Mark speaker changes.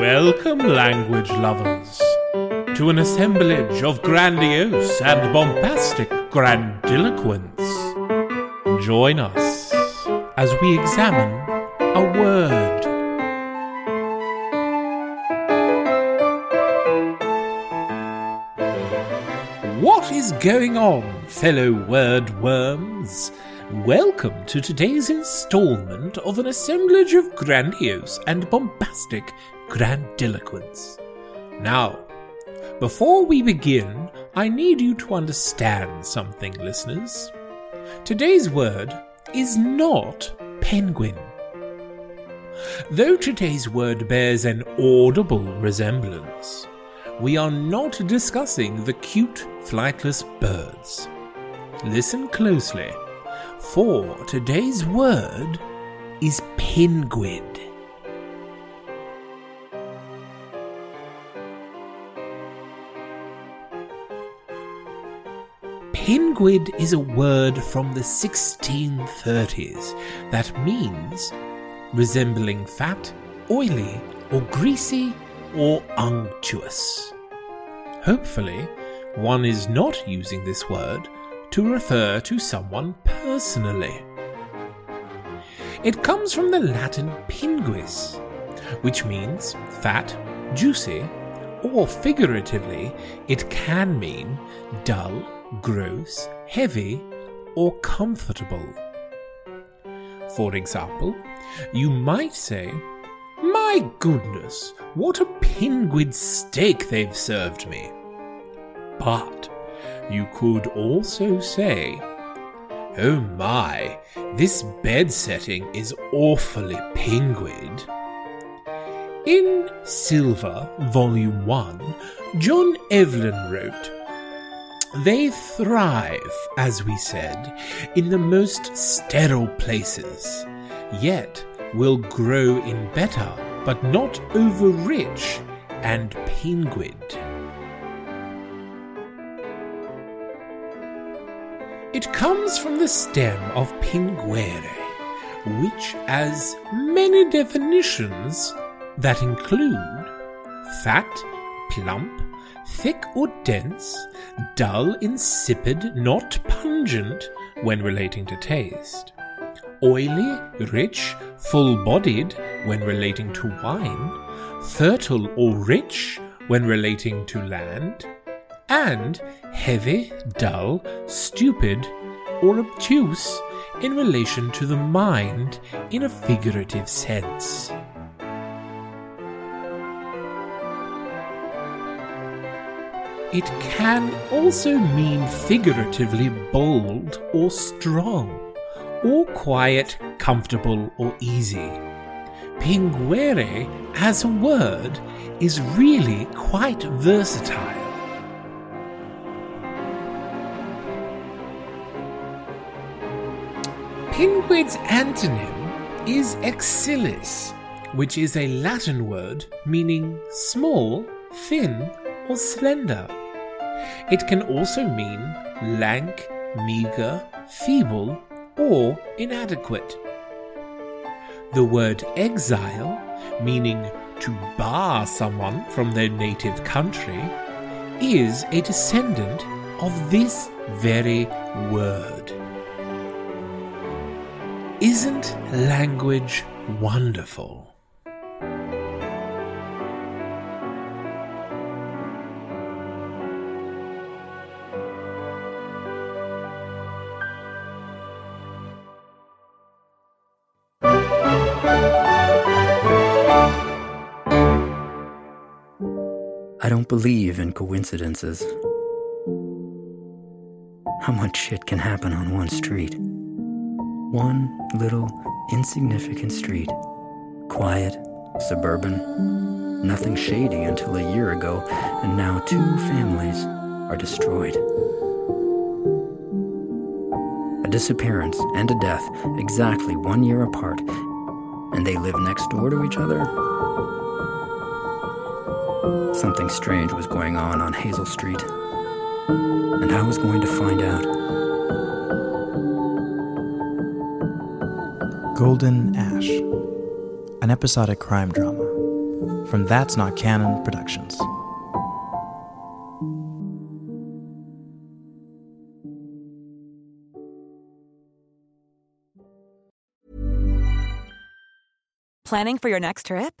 Speaker 1: Welcome, language lovers, to an assemblage of grandiose and bombastic grandiloquence. Join us as we examine a word. What is going on, fellow word worms? Welcome to today's installment of an assemblage of grandiose and bombastic grandiloquence. Now, before we begin, I need you to understand something, listeners. Today's word is not penguin. Though today's word bears an audible resemblance, we are not discussing the cute flightless birds. Listen closely, for today's word is pinguid. Pinguid is a word from the 1630s that means resembling fat, oily, or greasy, or unctuous. Hopefully, one is not using this word to refer to someone personally. It comes from the Latin pinguis, which means fat, juicy, or figuratively, it can mean dull, gross, heavy, or comfortable. For example, you might say, My goodness, what a pinguid steak they've served me. But you could also say, Oh my, this bed setting is awfully pinguid. In Sylva, Volume 1, John Evelyn wrote, They thrive, as we said, in the most sterile places, yet will grow in better, but not over rich and pinguid. It comes from the stem of pinguere, which has many definitions that include fat, plump, thick or dense, dull, insipid, not pungent when relating to taste, oily, rich, full bodied when relating to wine, fertile or rich when relating to land, and heavy, dull, stupid, or obtuse in relation to the mind in a figurative sense. It can also mean figuratively bold or strong, or quiet, comfortable, or easy. Pinguere, as a word, is really quite versatile. Pinguid's antonym is exilis, which is a Latin word meaning small, thin, or slender. It can also mean lank, meagre, feeble, or inadequate. The word exile, meaning to bar someone from their native country, is a descendant of this very word. Isn't language wonderful?
Speaker 2: I don't believe in coincidences. How much shit can happen on one street? One little, insignificant street. Quiet, suburban, nothing shady until a year ago, and now two families are destroyed. A disappearance and a death exactly one year apart, and they live next door to each other? Something strange was going on on Hazel Street, and I was going to find out.
Speaker 3: Golden Ash, an episodic crime drama from That's Not Canon Productions.
Speaker 4: Planning for your next trip?